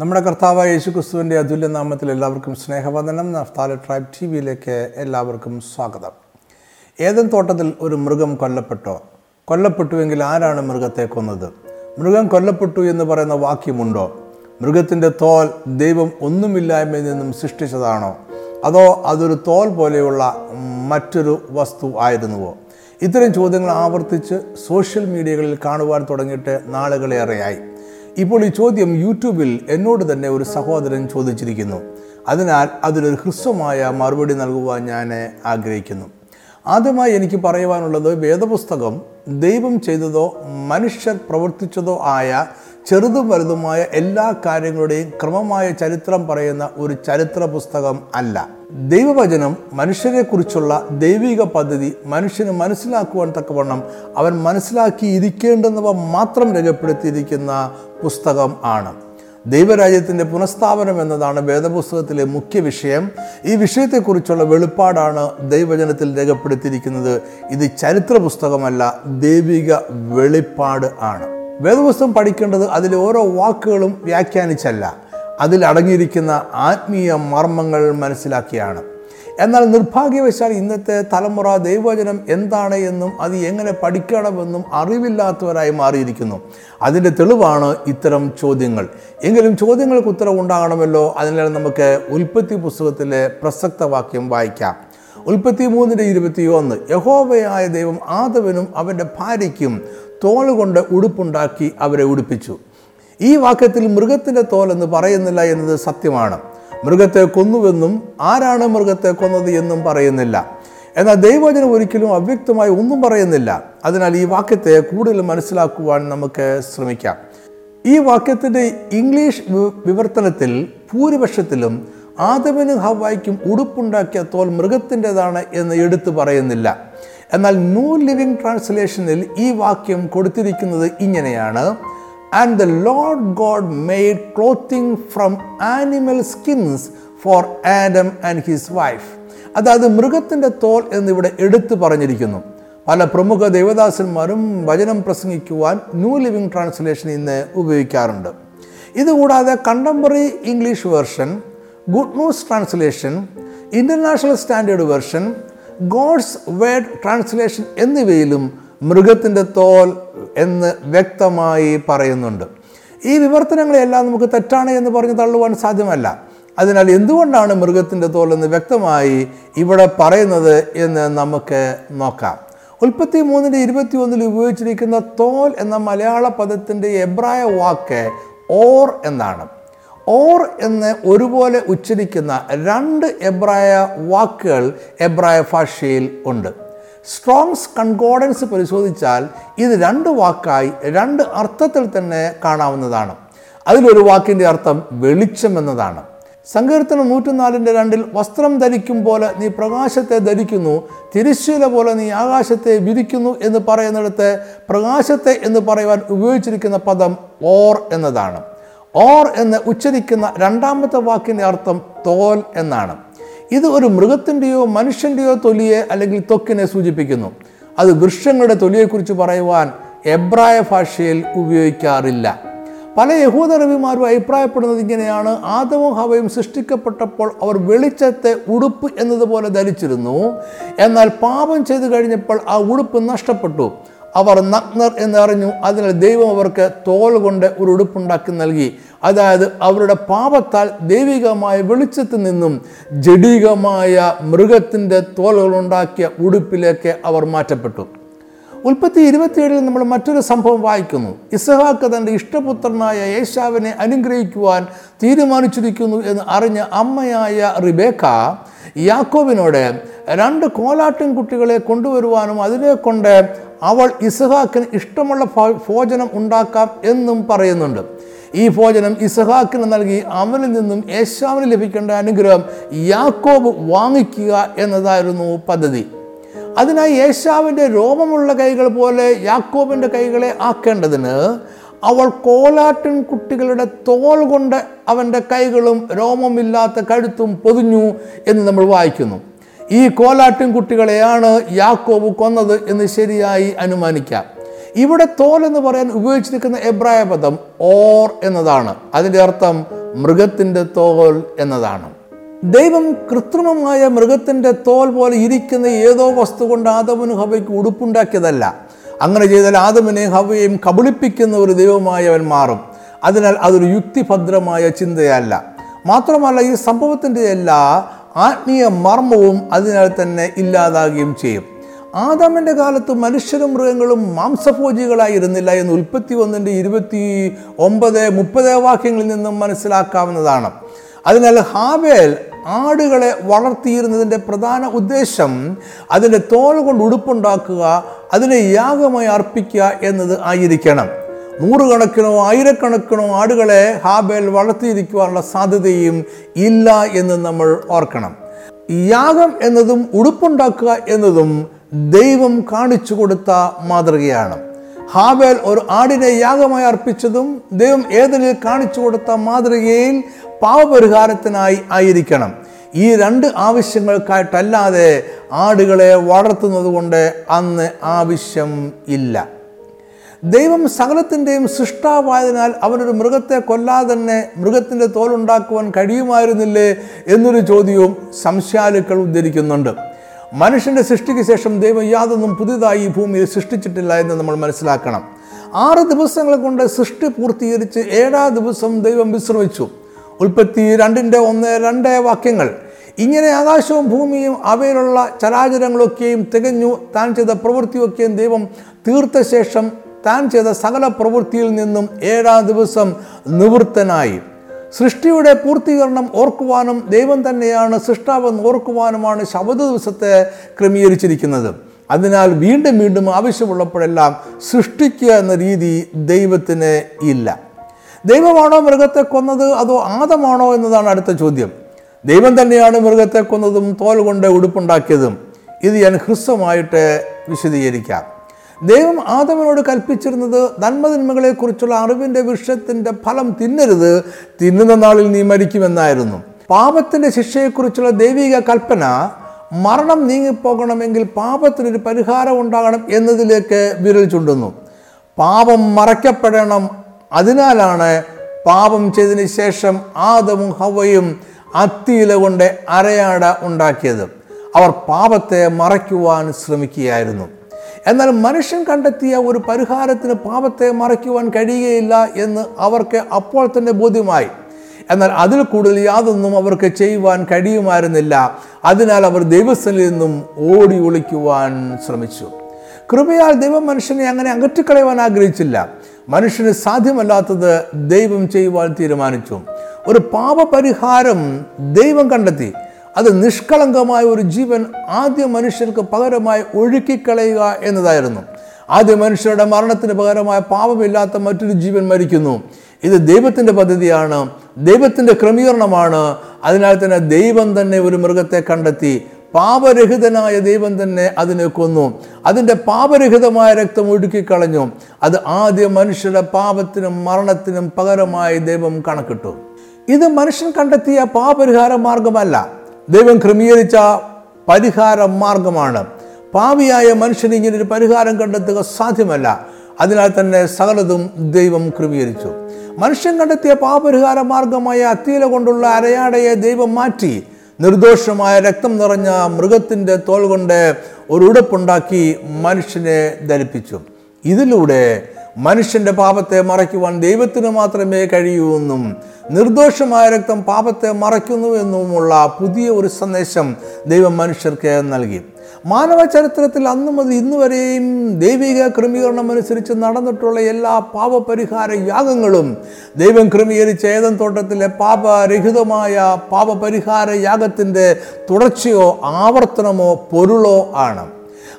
നമ്മുടെ കർത്താവ് യേശു ക്രിസ്തുവിന്റെ അതുല്യ നാമത്തിൽ എല്ലാവർക്കും സ്നേഹവന്ദനം. നഫ്താല ട്രൈബ് ടി വിയിലേക്ക് എല്ലാവർക്കും സ്വാഗതം. ഏതൻ തോട്ടത്തിൽ ഒരു മൃഗം കൊല്ലപ്പെട്ടോ? കൊല്ലപ്പെട്ടുവെങ്കിൽ ആരാണ് മൃഗത്തെ കൊന്നത്? മൃഗം കൊല്ലപ്പെട്ടു എന്ന് പറയുന്ന വാക്യമുണ്ടോ? മൃഗത്തിന്റെ തോൽ ദൈവം ഒന്നുമില്ലായ്മയിൽ നിന്നും സൃഷ്ടിച്ചതാണോ? അതോ അതൊരു തോൽ പോലെയുള്ള മറ്റൊരു വസ്തു ആയിരുന്നുവോ? ഇത്തരം ചോദ്യങ്ങൾ ആവർത്തിച്ച് സോഷ്യൽ മീഡിയകളിൽ കാണുവാൻ തുടങ്ങിയിട്ട് നാളുകളേറെയായി. ഇപ്പോൾ ഈ ചോദ്യം യൂട്യൂബിൽ എന്നോട് തന്നെ ഒരു സഹോദരൻ ചോദിച്ചിരിക്കുന്നു. അതിനാൽ അതിലൊരു ഹ്രസ്വമായ മറുപടി നൽകുവാൻ ഞാൻ ആഗ്രഹിക്കുന്നു. ആദ്യമായി എനിക്ക് പറയുവാനുള്ളത് വേദപുസ്തകം ദൈവം ചെയ്തതോ മനുഷ്യർ പ്രവർത്തിച്ചതോ ആയ ചെറുതും വലുതുമായ എല്ലാ കാര്യങ്ങളുടെയും ക്രമമായ ചരിത്രം പറയുന്ന ഒരു ചരിത്ര പുസ്തകം അല്ല. ദൈവവചനം മനുഷ്യരെക്കുറിച്ചുള്ള ദൈവിക പദ്ധതി മനുഷ്യന് മനസ്സിലാക്കുവാൻ തക്കവണ്ണം അവൻ മനസ്സിലാക്കിയിരിക്കേണ്ടുന്നവ മാത്രം രേഖപ്പെടുത്തിയിരിക്കുന്ന പുസ്തകം ആണ്. ദൈവരാജ്യത്തിന്റെ പുനഃസ്ഥാപനം എന്നതാണ് വേദപുസ്തകത്തിലെ മുഖ്യ വിഷയം. ഈ വിഷയത്തെക്കുറിച്ചുള്ള വെളിപ്പാടാണ് ദൈവവചനത്തിൽ രേഖപ്പെടുത്തിയിരിക്കുന്നത്. ഇത് ചരിത്ര പുസ്തകമല്ല ദൈവിക വെളിപ്പാട് ആണ്. വേദപുസ്തകം പഠിക്കേണ്ടത് അതിലെ ഓരോ വാക്കുകളും വ്യാഖ്യാനിച്ചല്ല. അതിൽ അടങ്ങിയിരിക്കുന്ന ആത്മീയ മർമ്മങ്ങൾ മനസ്സിലാക്കിയാണ്. എന്നാൽ നിർഭാഗ്യവശാൽ ഇന്നത്തെ തലമുറ ദൈവവചനം എന്താണ് എന്നും അത് എങ്ങനെ പഠിക്കണമെന്നും അറിവില്ലാത്തവരായി മാറിയിരിക്കുന്നു. അതിന്റെ തെളിവാണ് ഇത്തരം ചോദ്യങ്ങൾ. എങ്കിലും ചോദ്യങ്ങൾക്ക് ഉത്തരം ഉണ്ടാകണമല്ലോ? അതിനാൽ നമുക്ക് ഉൽപ്പത്തി പുസ്തകത്തിലെ പ്രസക്ത വാക്യം വായിക്കാം. ഉൽപ്പത്തി മൂന്നിന്റെ ഇരുപത്തി ഒന്ന് യഹോവയായ ദൈവം ആദവനും അവന്റെ ഭാര്യയ്ക്കും തോലുകൊണ്ട് ഉടുപ്പുണ്ടാക്കി അവരെ ഉടുപ്പിച്ചു. ഈ വാക്യത്തിൽ മൃഗത്തിന്റെ തോൽ എന്ന് പറയുന്നില്ല എന്നത് സത്യമാണ്. മൃഗത്തെ കൊന്നുവെന്നും ആരാണ് മൃഗത്തെ കൊന്നത് എന്നും പറയുന്നില്ല. എന്നാൽ ദൈവവചനം ഒരിക്കലും അവ്യക്തമായി ഒന്നും പറയുന്നില്ല. അതിനാൽ ഈ വാക്യത്തെ കൂടുതൽ മനസ്സിലാക്കുവാൻ നമുക്ക് ശ്രമിക്കാം. ഈ വാക്യത്തിന്റെ ഇംഗ്ലീഷ് വിവർത്തനത്തിൽ ഭൂരിപക്ഷത്തിലും ആദവനും ഹവായ്ക്കും ഉടുപ്പുണ്ടാക്കിയ തോൽ മൃഗത്തിന്റെതാണ് എന്ന് എടുത്തു പറയുന്നില്ല. എന്നാൽ ന്യൂ ലിവിംഗ് ട്രാൻസ്ലേഷനിൽ ഈ വാക്യം കൊടുത്തിരിക്കുന്നത് ഇങ്ങനെയാണ്. And the Lord God made clothing from animal skins for Adam and his wife അതായത് മൃഗത്തിന്റെ തോൽ എന്നിവിടെ എടുത്തു പറഞ്ഞിരിക്കുന്നു. പല പ്രമുഖ ദേവദാസന്മാരും വചനം പ്രസംഗിക്കുവാൻ ന്യൂ ലിവിംഗ് ട്രാൻസ്ലേഷൻ ഇന്ന് ഉപയോഗിക്കാറുണ്ട്. ഇതുകൂടാതെ contemporary English version good news translation international standard version God's word translation എന്നിവയിലും മൃഗത്തിന്റെ തോൽ എന്ന് വ്യക്തമായി പറയുന്നുണ്ട്. ഈ വിവർത്തനങ്ങളെല്ലാം നമുക്ക് തെറ്റാണ് എന്ന് പറഞ്ഞ് തള്ളുവാൻ സാധ്യമല്ല. അതിനാൽ എന്തുകൊണ്ടാണ് മൃഗത്തിന്റെ തോൽ എന്ന് വ്യക്തമായി ഇവിടെ പറയുന്നത് എന്ന് നമുക്ക് നോക്കാം. ഉൽപ്പത്തി മൂന്നിന്റെ ഇരുപത്തി ഒന്നിൽ ഉപയോഗിച്ചിരിക്കുന്ന തോൽ എന്ന മലയാള പദത്തിന്റെ എബ്രായ വാക്ക് ഓർ എന്നാണ്. ഓർ എന്ന് ഒരുപോലെ ഉച്ചരിക്കുന്ന രണ്ട് എബ്രായ വാക്കുകൾ എബ്രായ ഭാഷയിൽ ഉണ്ട്. സ്ട്രോങ്സ് കൺകോഡൻസ് പരിശോധിച്ചാൽ ഇത് രണ്ട് വാക്കായി രണ്ട് അർത്ഥത്തിൽ തന്നെ കാണാവുന്നതാണ്. അതിലൊരു വാക്കിന്റെ അർത്ഥം വെളിച്ചം എന്നതാണ്. സങ്കീർത്തനം നൂറ്റിനാലിന്റെ രണ്ടിൽ വസ്ത്രം ധരിക്കും പോലെ നീ പ്രകാശത്തെ ധരിക്കുന്നു തിരിശീല പോലെ നീ ആകാശത്തെ വിരിക്കുന്നു എന്ന് പറയുന്നിടത്ത് പ്രകാശത്തെ എന്ന് പറയുവാൻ ഉപയോഗിച്ചിരിക്കുന്ന പദം ഓർ എന്നതാണ്. ഓർ എന്ന് ഉച്ചരിക്കുന്ന രണ്ടാമത്തെ വാക്കിന്റെ അർത്ഥം തോൽ എന്നാണ്. ഇത് ഒരു മൃഗത്തിന്റെയോ മനുഷ്യന്റെയോ തൊലിയെ അല്ലെങ്കിൽ ത്വക്കിനെ സൂചിപ്പിക്കുന്നു. അത് വൃക്ഷങ്ങളുടെ തൊലിയെക്കുറിച്ച് പറയുവാൻ എബ്രായ ഭാഷയിൽ ഉപയോഗിക്കാറില്ല. പല യഹൂദ റവിമാരും അഭിപ്രായപ്പെടുന്നത് ഇങ്ങനെയാണ്. ആദവും ഹവയും സൃഷ്ടിക്കപ്പെട്ടപ്പോൾ അവർ വെളിച്ചത്തെ ഉടുപ്പ് എന്നതുപോലെ ധരിച്ചിരുന്നു. എന്നാൽ പാപം ചെയ്തു കഴിഞ്ഞപ്പോൾ ആ ഉടുപ്പ് നഷ്ടപ്പെട്ടു. അവർ നഗ്നർ എന്നറിഞ്ഞു. അതിനാൽ ദൈവം അവർക്ക് തോൽ കൊണ്ട് ഒരു ഉടുപ്പുണ്ടാക്കി നൽകി. അതായത് അവരുടെ പാപത്താൽ ദൈവികമായ വെളിച്ചത്തിൽ നിന്നും ജഡീകമായ മൃഗത്തിന്റെ തോലുകളുണ്ടാക്കിയ ഉടുപ്പിലേക്ക് അവർ മാറ്റപ്പെട്ടു. ഉൽപ്പത്തി ഇരുപത്തിയേഴിൽ നമ്മൾ മറ്റൊരു സംഭവം വായിക്കുന്നു. ഇസഹാക്ക് തന്റെ ഇഷ്ടപുത്രനായ യേശാവിനെ അനുഗ്രഹിക്കുവാൻ തീരുമാനിച്ചിരിക്കുന്നു എന്ന് അറിഞ്ഞ അമ്മയായ റിബേക്ക യാക്കോബിനോട് രണ്ട് കോലാട്ടിൻ കുട്ടികളെ കൊണ്ടുവരുവാനും അതിനെ കൊണ്ട് അവൾ ഇസഹാക്കിന് ഇഷ്ടമുള്ള ഭോജനം ഉണ്ടാക്കാം എന്നും പറയുന്നുണ്ട്. ഈ ഭോജനം ഇസഹാക്കിന് നൽകി അവനിൽ നിന്നും യേശാവിന് ലഭിക്കേണ്ട അനുഗ്രഹം യാക്കോബ് വാങ്ങിക്കുക എന്നതായിരുന്നു പദ്ധതി. അതിനായി യേശാവിന്റെ രോമമുള്ള കൈകൾ പോലെ യാക്കോബിന്റെ കൈകളെ ആക്കേണ്ടതിന് അവൾ കോലാട്ടിൻ കുട്ടികളുടെ തോൽ കൊണ്ട് അവന്റെ കൈകളും രോമമില്ലാത്ത കഴുത്തും പൊതിഞ്ഞു എന്ന് നമ്മൾ വായിക്കുന്നു. ഈ കോലാട്ടിൻ കുട്ടികളെയാണ് യാക്കോബ് കൊന്നത് എന്ന് ശരിയായി അനുമാനിക്കാം. ഇവിടെ തോൽ എന്ന് പറയാൻ ഉപയോഗിച്ചിരിക്കുന്ന എബ്രായ പദം ഓർ എന്നതാണ്. അതിന്റെ അർത്ഥം മൃഗത്തിന്റെ തോൽ എന്നതാണ്. ദൈവം കൃത്രിമമായ മൃഗത്തിന്റെ തോൽ പോലെ ഇരിക്കുന്ന ഏതോ വസ്തു കൊണ്ട് ആദമന് ഹവയ്ക്ക് ഉടുപ്പുണ്ടാക്കിയതല്ല. അങ്ങനെ ചെയ്താൽ ആദമനെ ഹവയെയും കബളിപ്പിക്കുന്ന ഒരു ദൈവമായി അവൻ മാറും. അതിനാൽ അതൊരു യുക്തിഭദ്രമായ ചിന്തയല്ല. മാത്രമല്ല ഈ സംഭവത്തിന്റെ എല്ലാ ആത്മീയ മർമ്മവും അതിനാൽ തന്നെ ഇല്ലാതാകുകയും ചെയ്യും. ആദാമിന്റെ കാലത്ത് മനുഷ്യരും മൃഗങ്ങളും മാംസഭോജികളായിരുന്നില്ല എന്ന് ഉൽപ്പത്തി ഒന്നിന്റെ ഇരുപത്തി ഒമ്പത് മുപ്പത് വാക്യങ്ങളിൽ നിന്നും മനസ്സിലാക്കാവുന്നതാണ്. അതിനാൽ ഹാബേൽ ആടുകളെ വളർത്തിയിരുന്നതിന്റെ പ്രധാന ഉദ്ദേശം അതിന്റെ തോൽ കൊണ്ട് ഉടുപ്പുണ്ടാക്കുക അതിനെ യാഗമായി അർപ്പിക്കുക എന്നത് ആയിരിക്കണം. നൂറുകണക്കിനോ ആയിരക്കണക്കിനോ ആടുകളെ ഹാബേൽ വളർത്തിയിരിക്കുവാനുള്ള സാധ്യതയും ഇല്ല എന്ന് നമ്മൾ ഓർക്കണം. യാഗം എന്നതും ഉടുപ്പുണ്ടാക്കുക എന്നതും ദൈവം കാണിച്ചു കൊടുത്ത മാതൃകയാണ്. ഹാബേൽ ഒരു ആടിനെ യാഗമായി അർപ്പിച്ചതും ദൈവം ഏതിനിൽ കാണിച്ചു കൊടുത്ത മാതൃകയിൽ പാവപരിഹാരത്തിനായി ആയിരിക്കണം. ഈ രണ്ട് ആവശ്യങ്ങൾക്കായിട്ടല്ലാതെ ആടുകളെ വളർത്തുന്നത് കൊണ്ട് അന്ന് ആവശ്യം ഇല്ല. ദൈവം സകലത്തിന്റെയും സൃഷ്ടാവായതിനാൽ അവനൊരു മൃഗത്തെ കൊല്ലാതെ തന്നെ മൃഗത്തിന്റെ തോലുണ്ടാക്കുവാൻ കഴിയുമായിരുന്നില്ലേ എന്നൊരു ചോദ്യവും സംശയാലുക്കൾ ഉദ്ധരിക്കുന്നുണ്ട്. മനുഷ്യന്റെ സൃഷ്ടിക്ക് ശേഷം ദൈവം യാതൊന്നും പുതിയതായി ഈ ഭൂമിയിൽ സൃഷ്ടിച്ചിട്ടില്ല എന്ന് നമ്മൾ മനസ്സിലാക്കണം. ആറ് ദിവസങ്ങൾ കൊണ്ട് സൃഷ്ടി പൂർത്തീകരിച്ച് ഏഴാം ദിവസം ദൈവം വിശ്രമിച്ചു. ഉൽപ്പത്തി രണ്ടിന്റെ ഒന്ന് രണ്ട് വാക്യങ്ങൾ ഇങ്ങനെ ആകാശവും ഭൂമിയും അവയിലുള്ള ചരാചരങ്ങളൊക്കെയും തികഞ്ഞു. താൻ ചെയ്ത പ്രവൃത്തിയൊക്കെയും ദൈവം തീർത്ത ശേഷം താൻ ചെയ്ത സകല പ്രവൃത്തിയിൽ നിന്നും ഏഴാം ദിവസം നിവൃത്തനായി. സൃഷ്ടിയുടെ പൂർത്തീകരണം ഓർക്കുവാനും ദൈവം തന്നെയാണ് സൃഷ്ടാവെന്ന് ഓർക്കുവാനുമാണ് ശബദ ദിവസത്തെ ക്രമീകരിച്ചിരിക്കുന്നത്. അതിനാൽ വീണ്ടും വീണ്ടും ആവശ്യമുള്ളപ്പോഴെല്ലാം സൃഷ്ടിക്കുക എന്ന രീതി ദൈവത്തിന് ഇല്ല. ദൈവമാണോ മൃഗത്തെ കൊന്നത് അതോ ആദമാണോ എന്നതാണ് അടുത്ത ചോദ്യം. ദൈവം തന്നെയാണ് മൃഗത്തെ കൊന്നതും തോൽ കൊണ്ട് ഉടുപ്പുണ്ടാക്കിയതും. ഇത് ഞാൻ ഹ്രസ്വമായിട്ട് വിശദീകരിക്കാം. ദൈവം ആദമനോട് കൽപ്പിച്ചിരുന്നത് നന്മതിന്മകളെക്കുറിച്ചുള്ള അറിവിന്റെ വൃക്ഷത്തിന്റെ ഫലം തിന്നരുത് തിന്നുന്ന നാളിൽ നീ മരിക്കുമെന്നായിരുന്നു. പാപത്തിന്റെ ശിക്ഷയെക്കുറിച്ചുള്ള ദൈവിക കൽപ്പന മരണം നീങ്ങിപ്പോകണമെങ്കിൽ പാപത്തിനൊരു പരിഹാരം ഉണ്ടാകണം എന്നതിലേക്ക് വിരൽ ചുണ്ടുന്നു. പാപം മറയ്ക്കപ്പെടണം. അതിനാലാണ് പാപം ചെയ്തതിന് ശേഷം ആദവും ഹവയും അത്തിയില കൊണ്ട് അരയാട ഉണ്ടാക്കിയത്. അവർ പാപത്തെ മറയ്ക്കുവാൻ ശ്രമിക്കുകയായിരുന്നു. എന്നാൽ മനുഷ്യൻ കണ്ടെത്തിയ ഒരു പരിഹാരത്തിന് പാപത്തെ മറയ്ക്കുവാൻ കഴിയുകയില്ല എന്ന് അവർക്ക് അപ്പോൾ തന്നെ ബോധ്യമായി. എന്നാൽ അതിൽ കൂടുതൽ യാതൊന്നും അവർക്ക് ചെയ്യുവാൻ കഴിയുമായിരുന്നില്ല. അതിനാൽ അവർ ദൈവസ്ഥനിൽ നിന്നും ഓടി ഒളിക്കുവാൻ ശ്രമിച്ചു. കൃപയാൽ ദൈവം മനുഷ്യനെ അങ്ങനെ അകറ്റിക്കളയുവാൻ ആഗ്രഹിച്ചില്ല. മനുഷ്യന് സാധ്യമല്ലാത്തത് ദൈവം ചെയ്യുവാൻ തീരുമാനിച്ചു. ഒരു പാപപരിഹാരം ദൈവം കണ്ടെത്തി. അത് നിഷ്കളങ്കമായ ഒരു ജീവൻ ആദ്യ മനുഷ്യർക്ക് പകരമായി ഒഴുക്കിക്കളയുക എന്നതായിരുന്നു. ആദ്യ മനുഷ്യരുടെ മരണത്തിന് പകരമായ പാപമില്ലാത്ത മറ്റൊരു ജീവൻ മരിക്കുന്നു. ഇത് ദൈവത്തിന്റെ പദ്ധതിയാണ്. ദൈവത്തിന്റെ ക്രമീകരണമാണ്. അതിനാൽ തന്നെ ദൈവം തന്നെ ഒരു മൃഗത്തെ കണ്ടെത്തി പാപരഹിതനായ ദൈവം തന്നെ അതിനെ കൊന്നു. അതിന്റെ പാപരഹിതമായ രക്തം ഒഴുക്കിക്കളഞ്ഞു. അത് ആദ്യ മനുഷ്യരുടെ പാപത്തിനും മരണത്തിനും പകരമായി ദൈവം കണക്കിട്ടു. ഇത് മനുഷ്യൻ കണ്ടെത്തിയ പാപരിഹാര മാർഗമല്ല. ദൈവം ക്രമീകരിച്ച പരിഹാര മാർഗമാണ് പാവിയായ മനുഷ്യന് ഒരു പരിഹാരം കണ്ടെത്തുക സാധ്യമല്ല. അതിനാൽ തന്നെ സകലതും ദൈവം ക്രമീകരിച്ചു. മനുഷ്യൻ കണ്ടെത്തിയ പാപരിഹാര മാർഗമായ അത്തീല കൊണ്ടുള്ള അരയാടയെ ദൈവം മാറ്റി. നിർദോഷമായ രക്തം നിറഞ്ഞ മൃഗത്തിന്റെ തോൽ കൊണ്ട് ഒരു ഉടുപ്പുണ്ടാക്കി മനുഷ്യനെ ധരിപ്പിച്ചു. ഇതിലൂടെ മനുഷ്യന്റെ പാപത്തെ മറയ്ക്കുവാൻ ദൈവത്തിന് മാത്രമേ കഴിയൂ എന്നും നിർദോഷമായ രക്തം പാപത്തെ മറയ്ക്കുന്നു എന്നുമുള്ള പുതിയ ഒരു സന്ദേശം ദൈവം മനുഷ്യർക്ക് നൽകി. മാനവ ചരിത്രത്തിൽ അന്നു മുതൽ ഇന്നു വരെയും ദൈവിക ക്രമീകരണം അനുസരിച്ച് നടന്നിട്ടുള്ള എല്ലാ പാപപരിഹാര യാഗങ്ങളും ദൈവം ക്രമീകരിച്ച ഏതൻ തോട്ടത്തിലെ പാപരഹിതമായ പാപപരിഹാര യാഗത്തിന്റെ തുടർച്ചയോ ആവർത്തനമോ പൊരുളോ ആണ്.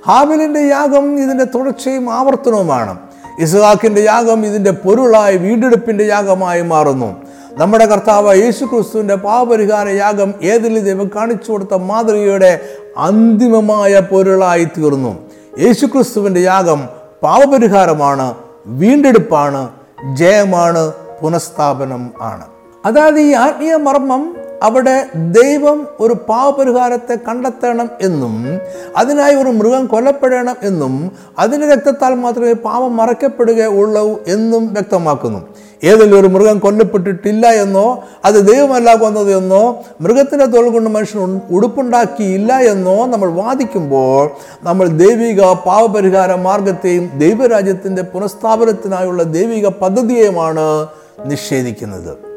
ഹാബിലിന്റെ യാഗം ഇതിന്റെ തുടർച്ചയും ആവർത്തനവുമാണ്. ഇസ്ഹാക്കിന്റെ യാഗം ഇതിന്റെ പൊരുളായി വീണ്ടെടുപ്പിന്റെ യാഗമായി മാറുന്നു. നമ്മുടെ കർത്താവ് യേശു ക്രിസ്തുവിന്റെ പാപരിഹാര യാഗം ഏതിൽ ദൈവം കാണിച്ചു കൊടുത്ത മാതൃകയുടെ അന്തിമമായ പൊരുളായി തീർന്നു. യേശു ക്രിസ്തുവിന്റെ യാഗം പാപപരിഹാരമാണ് വീണ്ടെടുപ്പാണ് ജയമാണ് പുനഃസ്ഥാപനം ആണ്. അതായത് ഈ ആത്മീയ മർമ്മം അവിടെ ദൈവം ഒരു പാവപരിഹാരത്തെ കണ്ടെത്തണം എന്നും അതിനായി ഒരു മൃഗം കൊല്ലപ്പെടണം എന്നും അതിന്റെ രക്തത്താൽ മാത്രമേ പാപം മറയ്ക്കപ്പെടുകയുള്ളൂ എന്നും വ്യക്തമാക്കുന്നു. ഏതെങ്കിലും ഒരു മൃഗം കൊല്ലപ്പെട്ടിട്ടില്ല എന്നോ അത് ദൈവമല്ല കൊന്നത് എന്നോ മൃഗത്തിന്റെ തോൽ കൊണ്ട് മനുഷ്യൻ ഉടുപ്പുണ്ടാക്കിയില്ല എന്നോ നമ്മൾ വാദിക്കുമ്പോൾ നമ്മൾ ദൈവിക പാവപരിഹാര മാർഗത്തെയും ദൈവരാജ്യത്തിന്റെ പുനഃസ്ഥാപനത്തിനായുള്ള ദൈവിക പദ്ധതിയെയുമാണ് നിഷേധിക്കുന്നത്.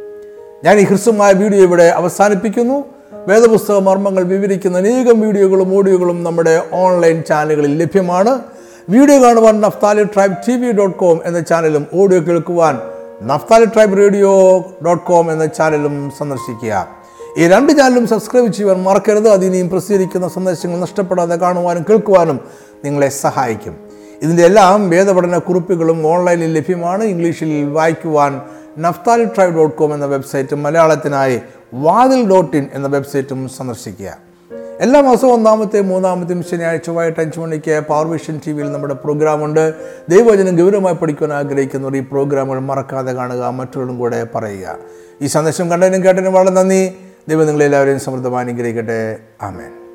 ഞാൻ ഈ ഹ്രസ്വമായ വീഡിയോ ഇവിടെ അവസാനിപ്പിക്കുന്നു. വേദപുസ്തക മർമ്മങ്ങൾ വിവരിക്കുന്ന അനേകം വീഡിയോകളും ഓഡിയോകളും നമ്മുടെ ഓൺലൈൻ ചാനലുകളിൽ ലഭ്യമാണ്. വീഡിയോ കാണുവാൻ Naphtali tribe T V dot com എന്ന ചാനലും ഓഡിയോ കേൾക്കുവാൻ Naphtali tribe radio dot com എന്ന ചാനലും സന്ദർശിക്കുക. ഈ രണ്ട് ചാനലും സബ്സ്ക്രൈബ് ചെയ്യുവാൻ മറക്കരുത്. അതിനെയും പ്രസിദ്ധീകരിക്കുന്ന സന്ദേശങ്ങൾ നഷ്ടപ്പെടാതെ കാണുവാനും കേൾക്കുവാനും നിങ്ങളെ സഹായിക്കും. ഇതിന്റെ എല്ലാം വേദപഠന കുറിപ്പുകളും ഓൺലൈനിൽ ലഭ്യമാണ്. ഇംഗ്ലീഷിൽ വായിക്കുവാൻ നഫ്താലി ട്രൈബ് ഡോട്ട് കോം എന്ന വെബ്സൈറ്റും മലയാളത്തിനായി വാതിൽ ഡോട്ട് ഇൻ എന്ന വെബ്സൈറ്റും സന്ദർശിക്കുക. എല്ലാ മാസവും ഒന്നാമത്തെയും മൂന്നാമത്തെയും ശനിയാഴ്ച വൈകിട്ട് അഞ്ച് മണിക്ക് പവർ വിഷൻ ടി വിയിൽ നമ്മുടെ പ്രോഗ്രാമുണ്ട് ദൈവവചനം ഗൗരവമായി പഠിക്കുവാൻ ആഗ്രഹിക്കുന്നവർ ഈ പ്രോഗ്രാമുകൾ മറക്കാതെ കാണുക മറ്റുള്ളവരും കൂടെ പറയുക. ഈ സന്ദേശം കണ്ടതിനും കേട്ടതിനും വളരെ നന്ദി. ദൈവം നിങ്ങളെല്ലാവരെയും സമൃദ്ധമായി അനുഗ്രഹിക്കട്ടെ. ആമേൻ.